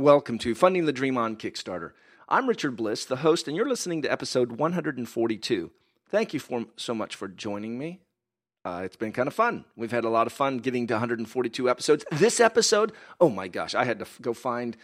Welcome to Funding the Dream on Kickstarter. I'm Richard Bliss, the host, and you're listening to episode 142. Thank you for, so much for joining me. Uh, it's been kind of fun. We've had a lot of fun getting to 142 episodes. This episode, oh my gosh, I had to f- go find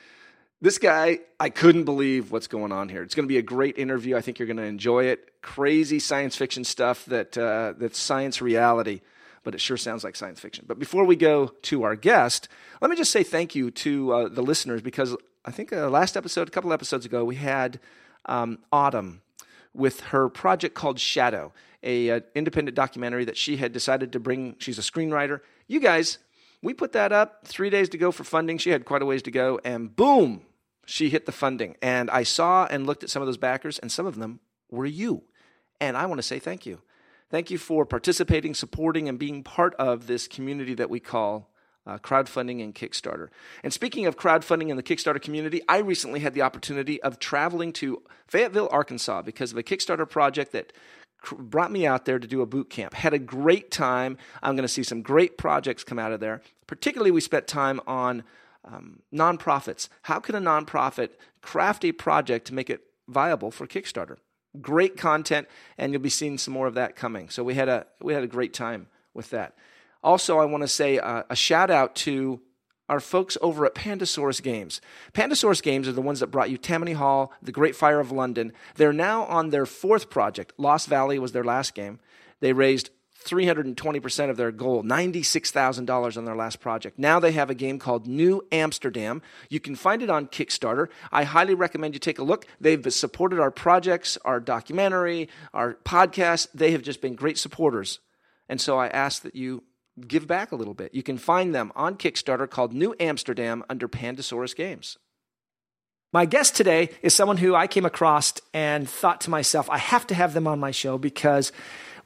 this guy. I couldn't believe what's going on here. It's going to be a great interview. I think you're going to enjoy it. Crazy science fiction stuff that uh, that's science reality but it sure sounds like science fiction. But before we go to our guest, let me just say thank you to uh, the listeners because I think uh, last episode, a couple episodes ago, we had um, Autumn with her project called Shadow, a uh, independent documentary that she had decided to bring. She's a screenwriter. You guys, we put that up. Three days to go for funding. She had quite a ways to go, and boom, she hit the funding. And I saw and looked at some of those backers, and some of them were you. And I want to say thank you. Thank you for participating, supporting, and being part of this community that we call uh, crowdfunding and Kickstarter. And speaking of crowdfunding and the Kickstarter community, I recently had the opportunity of traveling to Fayetteville, Arkansas because of a Kickstarter project that brought me out there to do a boot camp. Had a great time. I'm going to see some great projects come out of there. Particularly, we spent time on um, nonprofits. How can a nonprofit craft a project to make it viable for Kickstarter? Great content, and you'll be seeing some more of that coming. So we had a we had a great time with that. Also, I want to say uh, a shout out to our folks over at Pandasaurus Games. Pandasaurus Games are the ones that brought you Tammany Hall, The Great Fire of London. They're now on their fourth project. Lost Valley was their last game. They raised 320% of their goal, $96,000 on their last project. Now they have a game called New Amsterdam. You can find it on Kickstarter. I highly recommend you take a look. They've supported our projects, our documentary, our podcast. They have just been great supporters. And so I ask that you give back a little bit. You can find them on Kickstarter called New Amsterdam under Pandasaurus Games. My guest today is someone who I came across and thought to myself, I have to have them on my show because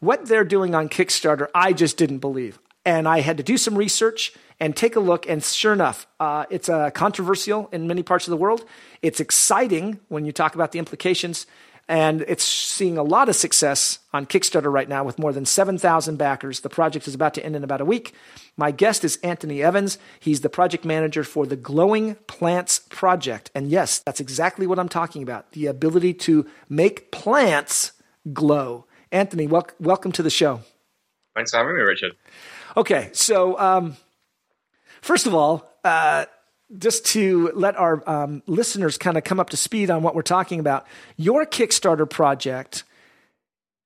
what they're doing on Kickstarter, I just didn't believe. And I had to do some research and take a look. And sure enough, uh, it's uh, controversial in many parts of the world. It's exciting when you talk about the implications. And it's seeing a lot of success on Kickstarter right now with more than 7,000 backers. The project is about to end in about a week. My guest is Anthony Evans. He's the project manager for the Glowing Plants Project. And yes, that's exactly what I'm talking about the ability to make plants glow. Anthony, wel- welcome to the show. Thanks for having me, Richard. Okay, so um, first of all, uh, just to let our um, listeners kind of come up to speed on what we're talking about, your Kickstarter project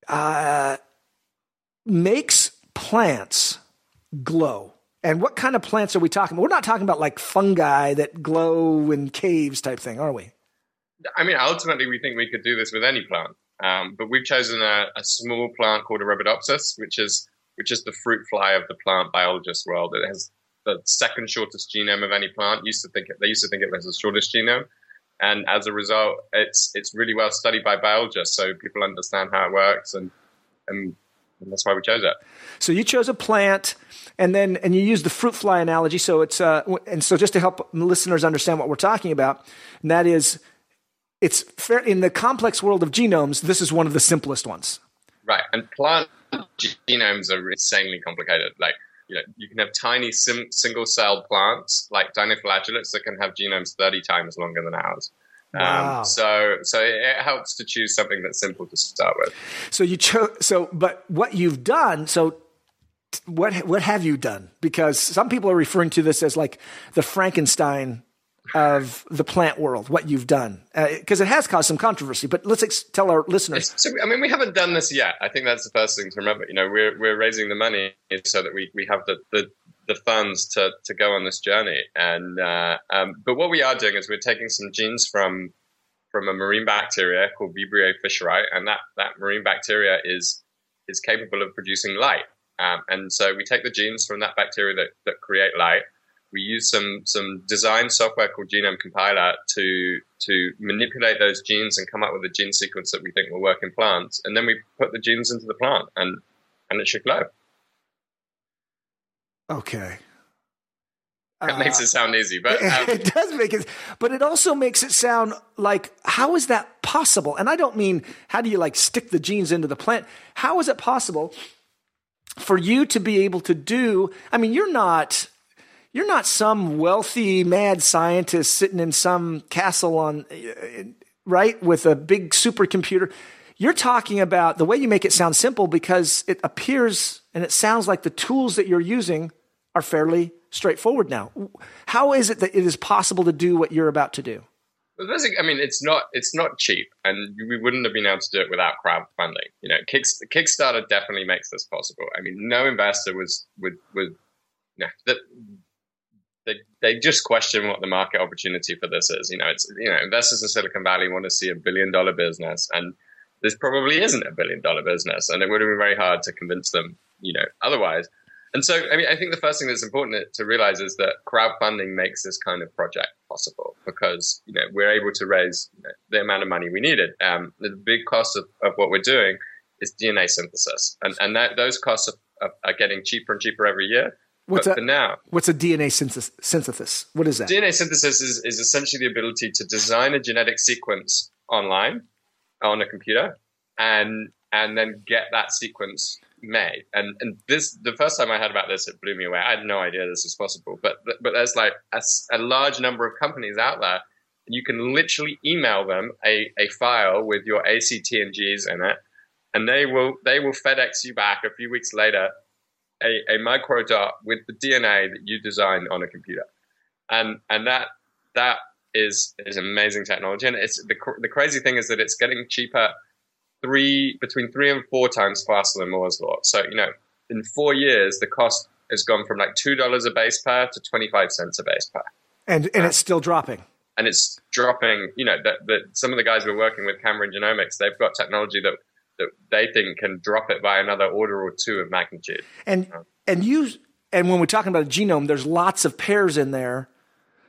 uh, makes plants glow. And what kind of plants are we talking about? We're not talking about like fungi that glow in caves type thing, are we? I mean, ultimately, we think we could do this with any plant. Um, but we've chosen a, a, small plant called Arabidopsis, which is which is the fruit fly of the plant biologist world. It has the second shortest genome of any plant. Used to think it, they used to think it was the shortest genome, and as a result, it's it's really well studied by biologists, so people understand how it works, and and, and that's why we chose it. So you chose a plant, and then and you use the fruit fly analogy. So it's uh, and so just to help listeners understand what we're talking about, and that is it's fair in the complex world of genomes. This is one of the simplest ones. Right, and plant genomes are insanely complicated. Like you know, you can have tiny sim- single-celled plants like dinoflagellates that can have genomes thirty times longer than ours. Um, wow. Um, so, so it helps to choose something that's simple to start with. So you chose. So, but what you've done. So, what what have you done? Because some people are referring to this as like the Frankenstein of the plant world, what you've done, because uh, it has caused some controversy. But let's ex- tell our listeners. So, I mean, we haven't done this yet. I think that's the first thing to remember. You know, we're we're raising the money so that we, we have the, the, the funds to, to go on this journey. And uh, um, but what we are doing is we're taking some genes from from a marine bacteria called Vibrio fischeri, and that that marine bacteria is is capable of producing light. Um, and so we take the genes from that bacteria that, that create light we use some some design software called Genome Compiler to to manipulate those genes and come up with a gene sequence that we think will work in plants, and then we put the genes into the plant, and and it should glow. Okay. It uh, makes it sound easy, but um, it does make it. But it also makes it sound like how is that possible? And I don't mean how do you like stick the genes into the plant? How is it possible for you to be able to do? I mean, you're not you're not some wealthy mad scientist sitting in some castle on right with a big supercomputer. You're talking about the way you make it sound simple because it appears and it sounds like the tools that you're using are fairly straightforward now. How is it that it is possible to do what you're about to do? Well, I mean, it's not it's not cheap, and we wouldn't have been able to do it without crowdfunding. You know, Kickstarter definitely makes this possible. I mean, no investor was would would know, that they they just question what the market opportunity for this is. You know, it's you know, investors in Silicon Valley want to see a billion dollar business, and this probably isn't a billion dollar business, and it would have been very hard to convince them, you know, otherwise. And so, I mean, I think the first thing that's important to realize is that crowdfunding makes this kind of project possible because you know we're able to raise you know, the amount of money we needed. Um, the big cost of, of what we're doing is DNA synthesis, and and that, those costs are, are, getting cheaper and cheaper every year. What's but a, now? What's a DNA synthesis, synthesis? What is that? DNA synthesis is, is essentially the ability to design a genetic sequence online on a computer and and then get that sequence made. And and this the first time I heard about this, it blew me away. I had no idea this was possible. But but there's like a, a large number of companies out there, and you can literally email them a, a file with your ACT and Gs in it, and they will they will FedEx you back a few weeks later a, a micro dot with the DNA that you design on a computer, and and that that is is amazing technology. And it's the the crazy thing is that it's getting cheaper three between three and four times faster than Moore's law. So you know, in four years, the cost has gone from like two dollars a base pair to twenty five cents a base pair, and and uh, it's still dropping. And it's dropping. You know that that some of the guys we're working with, Cambrian Genomics, they've got technology that that they think can drop it by another order or two of magnitude. And um, and you and when we're talking about a genome, there's lots of pairs in there.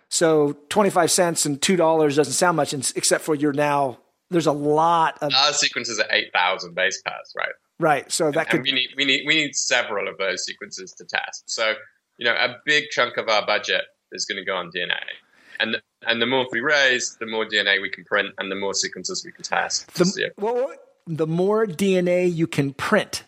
So twenty five cents and two dollars doesn't sound much, except for you're now there's a lot of our sequences are eight thousand base pairs, right? Right. So that and, could and we need we need we need several of those sequences to test. So you know, a big chunk of our budget is going to go on DNA, and and the more we raise, the more DNA we can print, and the more sequences we can test. The, well, the more DNA you can print.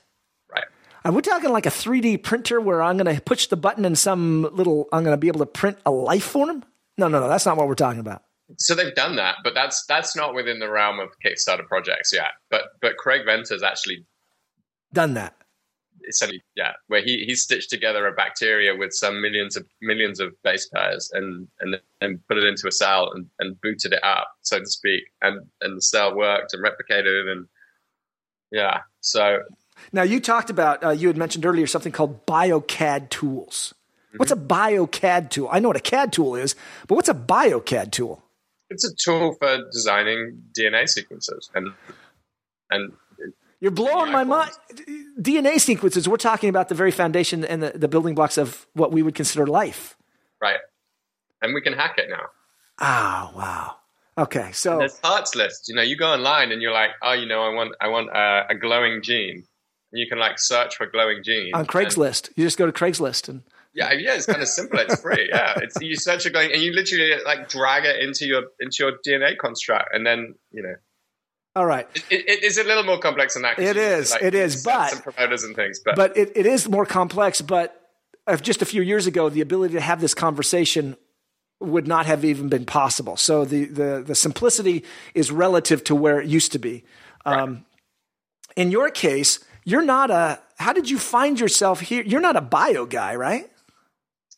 Right. Are we talking like a 3D printer where I'm going to push the button and some little I'm going to be able to print a life form? No, no, no. That's not what we're talking about. So they've done that, but that's that's not within the realm of Kickstarter projects yet. But but Craig Venter's actually done that. Yeah, where he, he stitched together a bacteria with some millions of millions of base pairs and and and put it into a cell and, and booted it up, so to speak, and and the cell worked and replicated and yeah. So now you talked about uh, you had mentioned earlier something called BioCAD tools. Mm-hmm. What's a BioCAD tool? I know what a CAD tool is, but what's a BioCAD tool? it's a tool for designing DNA sequences and and you're blowing my mind. DNA sequences. We're talking about the very foundation and the, the building blocks of what we would consider life. Right, and we can hack it now. Ah, wow. Okay, so and there's parts lists. You know, you go online and you're like, oh, you know, I want I want a, a glowing gene, and you can like search for glowing gene on Craigslist. you just go to Craigslist and yeah, yeah, it's kind of simple. It's free. Yeah, it's you search it going and you literally like drag it into your into your DNA construct, and then you know. All right. It, it is a little more complex than that. It is. Like, it is. But some promoters and things. But but it, it is more complex. But just a few years ago, the ability to have this conversation would not have even been possible. So the the the simplicity is relative to where it used to be. Right. Um, in your case, you're not a. How did you find yourself here? You're not a bio guy, right?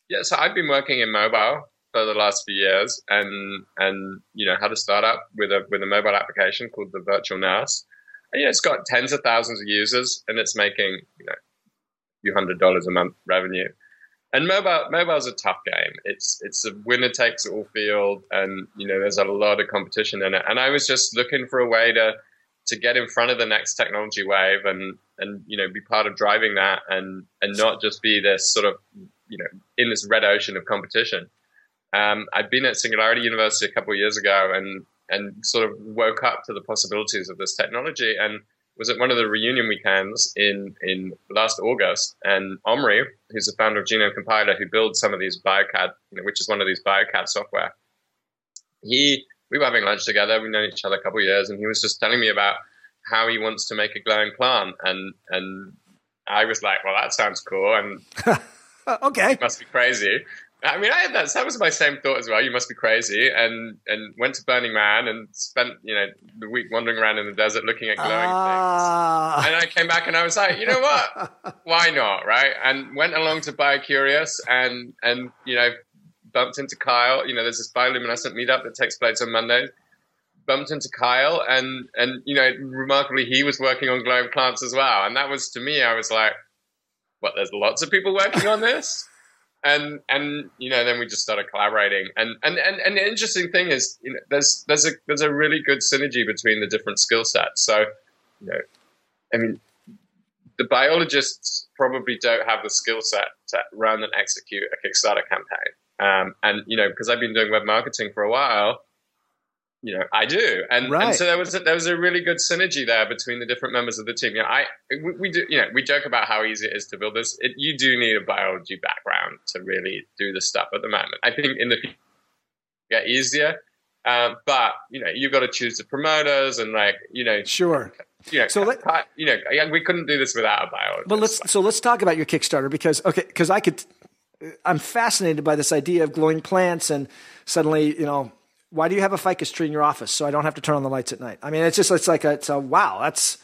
Yeah, so I've been working in mobile for the last few years, and and you know had a startup with a with a mobile application called the Virtual Nurse. And, you know, it's got tens of thousands of users, and it's making you know a few hundred dollars a month revenue. And mobile mobile's a tough game. It's it's a winner takes all field, and you know there's a lot of competition in it. And I was just looking for a way to to get in front of the next technology wave and and you know be part of driving that and and not just be this sort of you know in this red ocean of competition. Um, I'd been at Singularity University a couple of years ago and and sort of woke up to the possibilities of this technology and was at one of the reunion weekends in in last August and Omri, who's the founder of Genome Compiler, who builds some of these BioCAD, you know, which is one of these BioCAD software. He we were having lunch together. We've known each other a couple of years, and he was just telling me about how he wants to make a glowing plant, and and I was like, well, that sounds cool, and okay. It must be crazy. I mean, I had that. That was my same thought as well. You must be crazy, and and went to Burning Man and spent you know the week wandering around in the desert looking at glowing uh... things. And I came back and I was like, you know what? Why not, right? And went along to Biocurious and and you know bumped into Kyle. You know, there's this bioluminescent meetup that takes place on Mondays. Bumped into Kyle, and and you know, remarkably, he was working on glowing plants as well. And that was to me, I was like, what? There's lots of people working on this. And and you know then we just started collaborating. And and and, and the interesting thing is you know there's there's a there's a really good synergy between the different skill sets. So you know i mean the biologists probably don't have the skill set to run and execute a kickstarter campaign. Um, and you know, because I've been doing web marketing for a while, you know, I do, and, right. and so there was a, there was a really good synergy there between the different members of the team. You know, I we, we do, you know, we joke about how easy it is to build this. It, you do need a biology background to really do the stuff at the moment. I think in the future get easier, um, but you know, you've got to choose the promoters and like you know, sure. You know, so let, you know, we couldn't do this without a biologist. But let's so let's talk about your Kickstarter because okay, because I could I'm fascinated by this idea of glowing plants and suddenly, you know, why do you have a ficus tree in your office so I don't have to turn on the lights at night? I mean, it's just it's like a, it's a wow. That's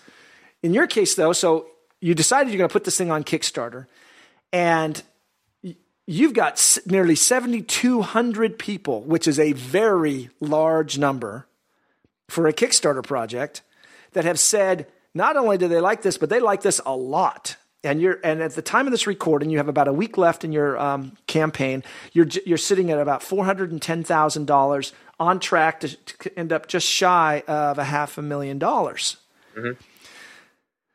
in your case though. So you decided you're going to put this thing on Kickstarter, and you've got nearly 7,200 people, which is a very large number for a Kickstarter project, that have said not only do they like this, but they like this a lot and you're and at the time of this recording, you have about a week left in your um, campaign. You're you're sitting at about four hundred and ten thousand dollars, on track to, to, end up just shy of a half a million dollars. Mm-hmm.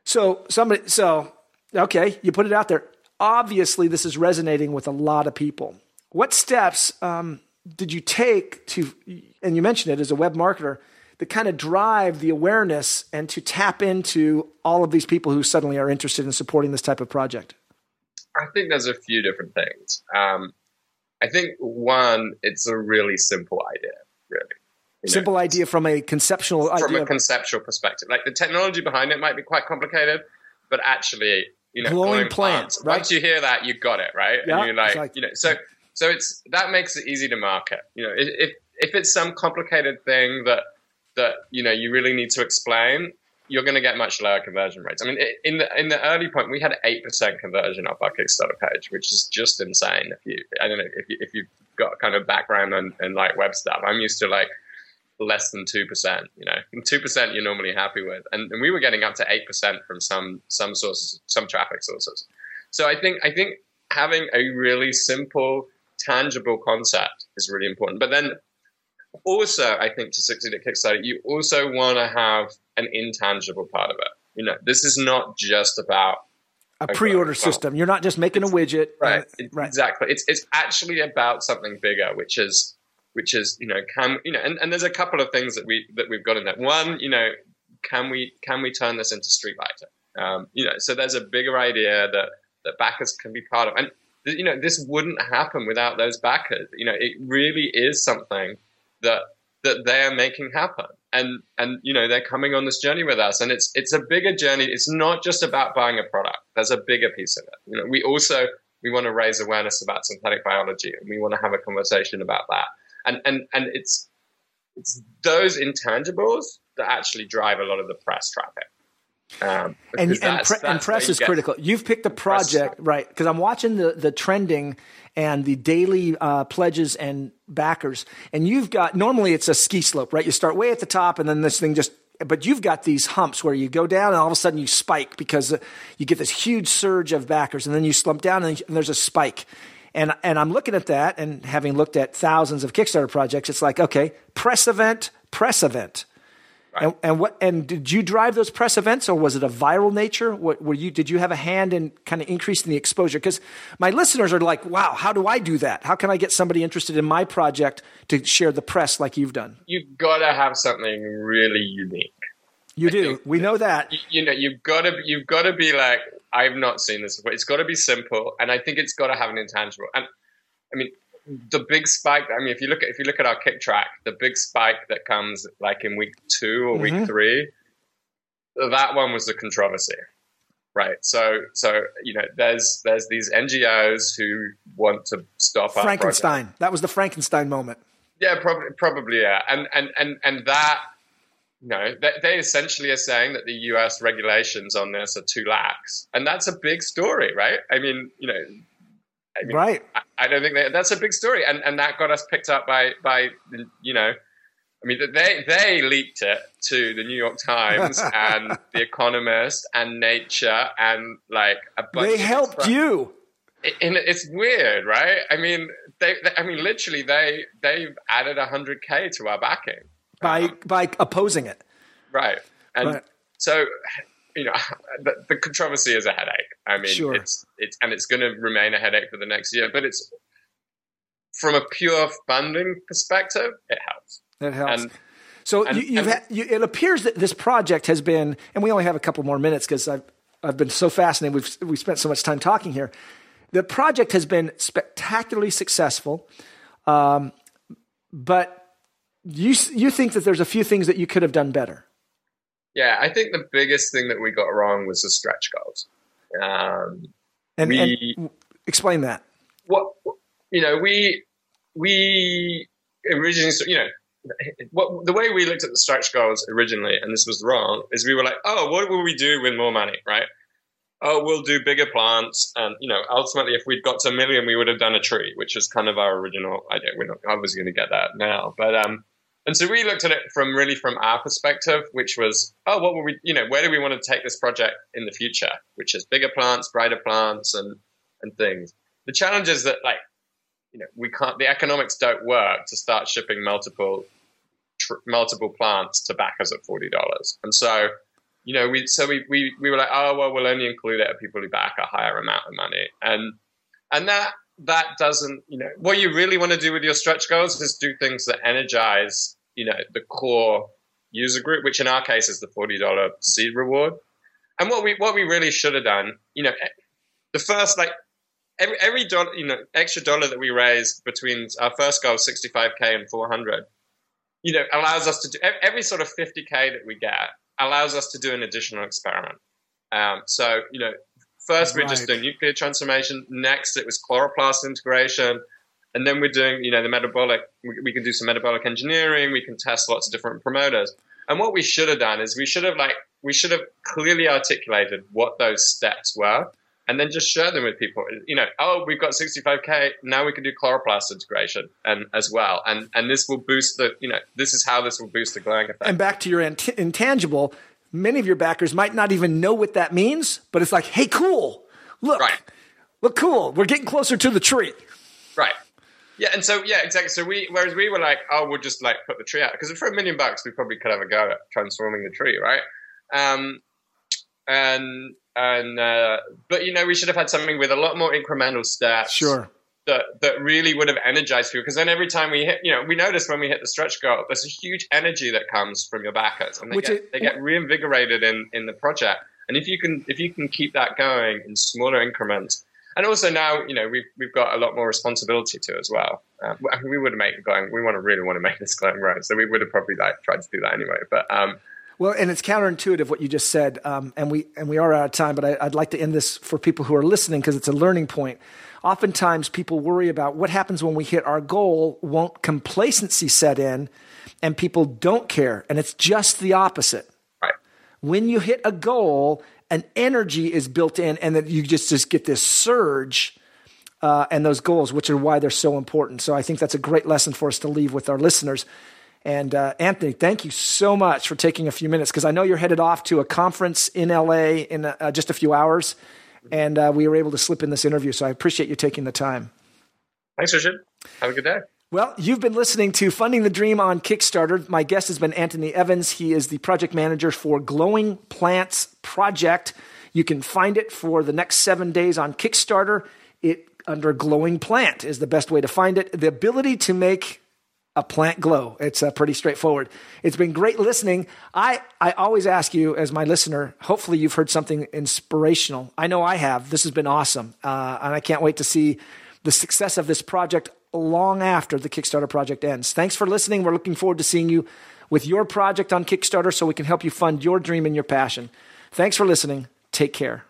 So somebody, so okay, you put it out there. Obviously, this is resonating with a lot of people. What steps um, did you take to? And you mentioned it as a web marketer to kind of drive the awareness and to tap into all of these people who suddenly are interested in supporting this type of project? I think there's a few different things. Um, I think one, it's a really simple idea, simple know, idea from a conceptual from idea. a conceptual perspective. Like the technology behind it might be quite complicated, but actually, you know, glowing, plants. plants right? Once you hear that, you got it, right? Yeah, and you're like, like, you know, so so it's that makes it easy to market. You know, if if it's some complicated thing that that you know you really need to explain, you're going to get much lower conversion rates. I mean, in the in the early point, we had eight percent conversion off our Kickstarter page, which is just insane. If you, I don't know, if you, if you've got kind of background and, and like web stuff, I'm used to like less than two percent. You know, two percent you're normally happy with, and, and we were getting up to eight percent from some some sources, some traffic sources. So I think I think having a really simple, tangible concept is really important. But then also, I think to succeed at Kickstarter, you also want to have an intangible part of it. You know, this is not just about a pre-order system. You're not just making it's, a widget, right? right? Exactly. It's it's actually about something bigger, which is which is you know can you know and, and there's a couple of things that we that we've got in that. One, you know, can we can we turn this into street lighting? Um, you know, so there's a bigger idea that that backers can be part of, and you know, this wouldn't happen without those backers. You know, it really is something that that they are making happen. And and you know they're coming on this journey with us. And it's it's a bigger journey. It's not just about buying a product. There's a bigger piece of it. You know we also we want to raise awareness about synthetic biology and we want to have a conversation about that and and and it's it's those intangibles that actually drive a lot of the press traffic um, and and, pre- and, press is critical. You've picked a project, right? Because I'm watching the the trending and the daily uh, pledges and backers, and you've got normally it's a ski slope, right? You start way at the top, and then this thing just. But you've got these humps where you go down, and all of a sudden you spike because uh, you get this huge surge of backers, and then you slump down, and there's a spike. And and I'm looking at that, and having looked at thousands of Kickstarter projects, it's like okay, press event, press event Right. And, and, what? And did you drive those press events, or was it a viral nature? What were you? Did you have a hand in kind of increasing the exposure? Because my listeners are like, "Wow, how do I do that? How can I get somebody interested in my project to share the press like you've done?" You've got to have something really unique. You I do. We know that. You, you know, you've got to. You've got to be like, I've not seen this before. It's got to be simple, and I think it's got to have an intangible. And I mean, the big spike. I mean, if you look at if you look at our Kicktraq, the big spike that comes like in week two or mm-hmm. week three, that one was the controversy. right? So, so you know, there's there's these NGOs who want to stop Frankenstein. That was the Frankenstein moment. Yeah, probably, probably, yeah, and and and and that, know, they, they essentially are saying that the U.S. regulations on this are too lax, and that's a big story, right? I mean, you know. I mean, right. I, I don't think that, that's a big story, and and that got us picked up by by you know I mean, they they leaked it to the New York Times and the Economist and Nature and like a bunch. They helped you. And it's weird, right? I mean, they, they I mean, literally, they they've added hundred k to our backing by um, by opposing it, right? And right. so, you know, the, the, controversy is a headache. I mean, sure. it's it's and it's going to remain a headache for the next year. But it's from a pure funding perspective, it helps. It helps. And, so and, you, have you, it appears that this project has been, and we only have a couple more minutes because I've I've been so fascinated. We've we spent so much time talking here. The project has been spectacularly successful, um, but you you think that there's a few things that you could have done better. Yeah, I think the biggest thing that we got wrong was the stretch goals. Um, and, we, and explain that. What you know, we we originally, you know, what, the way we looked at the stretch goals originally, and this was wrong, is we were like, oh, what will we do with more money, right? Oh, we'll do bigger plants, and you know, ultimately, if we'd got to a million, we would have done a tree, which is kind of our original idea. We're not obviously going to get that now, but um, and so we looked at it from really from our perspective, which was, oh, what will we, you know, where do we want to take this project in the future? Which is bigger plants, brighter plants, and and things. The challenge is that like you know, we can't, the economics don't work to start shipping multiple, tr- multiple plants to backers at $40. And so, you know, we, so we, we, we were like, oh, well, we'll only include it at people who back a higher amount of money. And, and that, that doesn't, you know, what you really want to do with your stretch goals is do things that energize, you know, the core user group, which in our case is the $40 seed reward. And what we, what we really should have done, you know, the first like every every dollar, you know, extra dollar that we raise between our first goal, 65k and 400, you know, allows us to do every sort of 50k that we get allows us to do an additional experiment. Um, so, you know, first we're just doing nuclear transformation. Next, it was chloroplast integration. And then we're doing, you know, the metabolic, we, we can do some metabolic engineering. We can test lots of different promoters. And what we should have done is we should have like, we should have clearly articulated what those steps were and then just share them with people. You know, oh, we've got 65k. Now we can do chloroplast integration and as well, and and this will boost the. You know, this is how this will boost the glowing effect. And back to your int- intangible, many of your backers might not even know what that means, but it's like, hey, cool, look, right. look cool. We're getting closer to the tree. Right. Yeah, and so yeah, exactly. So we, whereas we were like, oh, we'll just like put the tree out because for a million bucks, we probably could have a go at transforming the tree, right? Um, and and uh, but you know we should have had something with a lot more incremental steps. Sure. That, that really would have energized people because then every time we hit, you know, we notice when we hit the stretch goal, there's a huge energy that comes from your backers, and they Which get it, they get reinvigorated in in the project. And if you can if you can keep that going in smaller increments, and also now you know we've we've got a lot more responsibility to as well. Uh, we would have made going. We want to really want to make this going right, so we would have probably like tried to do that anyway. But um, well, and it's counterintuitive what you just said, um, and we and we are out of time. But I, would like to end this for people who are listening because it's a learning point. Oftentimes, people worry about what happens when we hit our goal. Won't complacency set in, and people don't care? And it's just the opposite. Right. When you hit a goal, an energy is built in, and that you just just get this surge. Uh, and those goals, which are why they're so important. So I think that's a great lesson for us to leave with our listeners. And uh, Anthony, thank you so much for taking a few minutes because I know you're headed off to a conference in LA in uh, just a few hours, and uh, we were able to slip in this interview. So I appreciate you taking the time. Thanks, Richard. Have a good day. Well, you've been listening to Funding the Dream on Kickstarter. My guest has been Anthony Evans. He is the project manager for Glowing Plants Project. You can find it for the next seven days on Kickstarter. It under Glowing Plant is the best way to find it. The ability to make a plant glow. It's uh, pretty straightforward. It's been great listening. I, I always ask you, as my listener, hopefully you've heard something inspirational. I know I have. This has been awesome. Uh, and I can't wait to see the success of this project long after the Kickstarter project ends. Thanks for listening. We're looking forward to seeing you with your project on Kickstarter so we can help you fund your dream and your passion. Thanks for listening. Take care.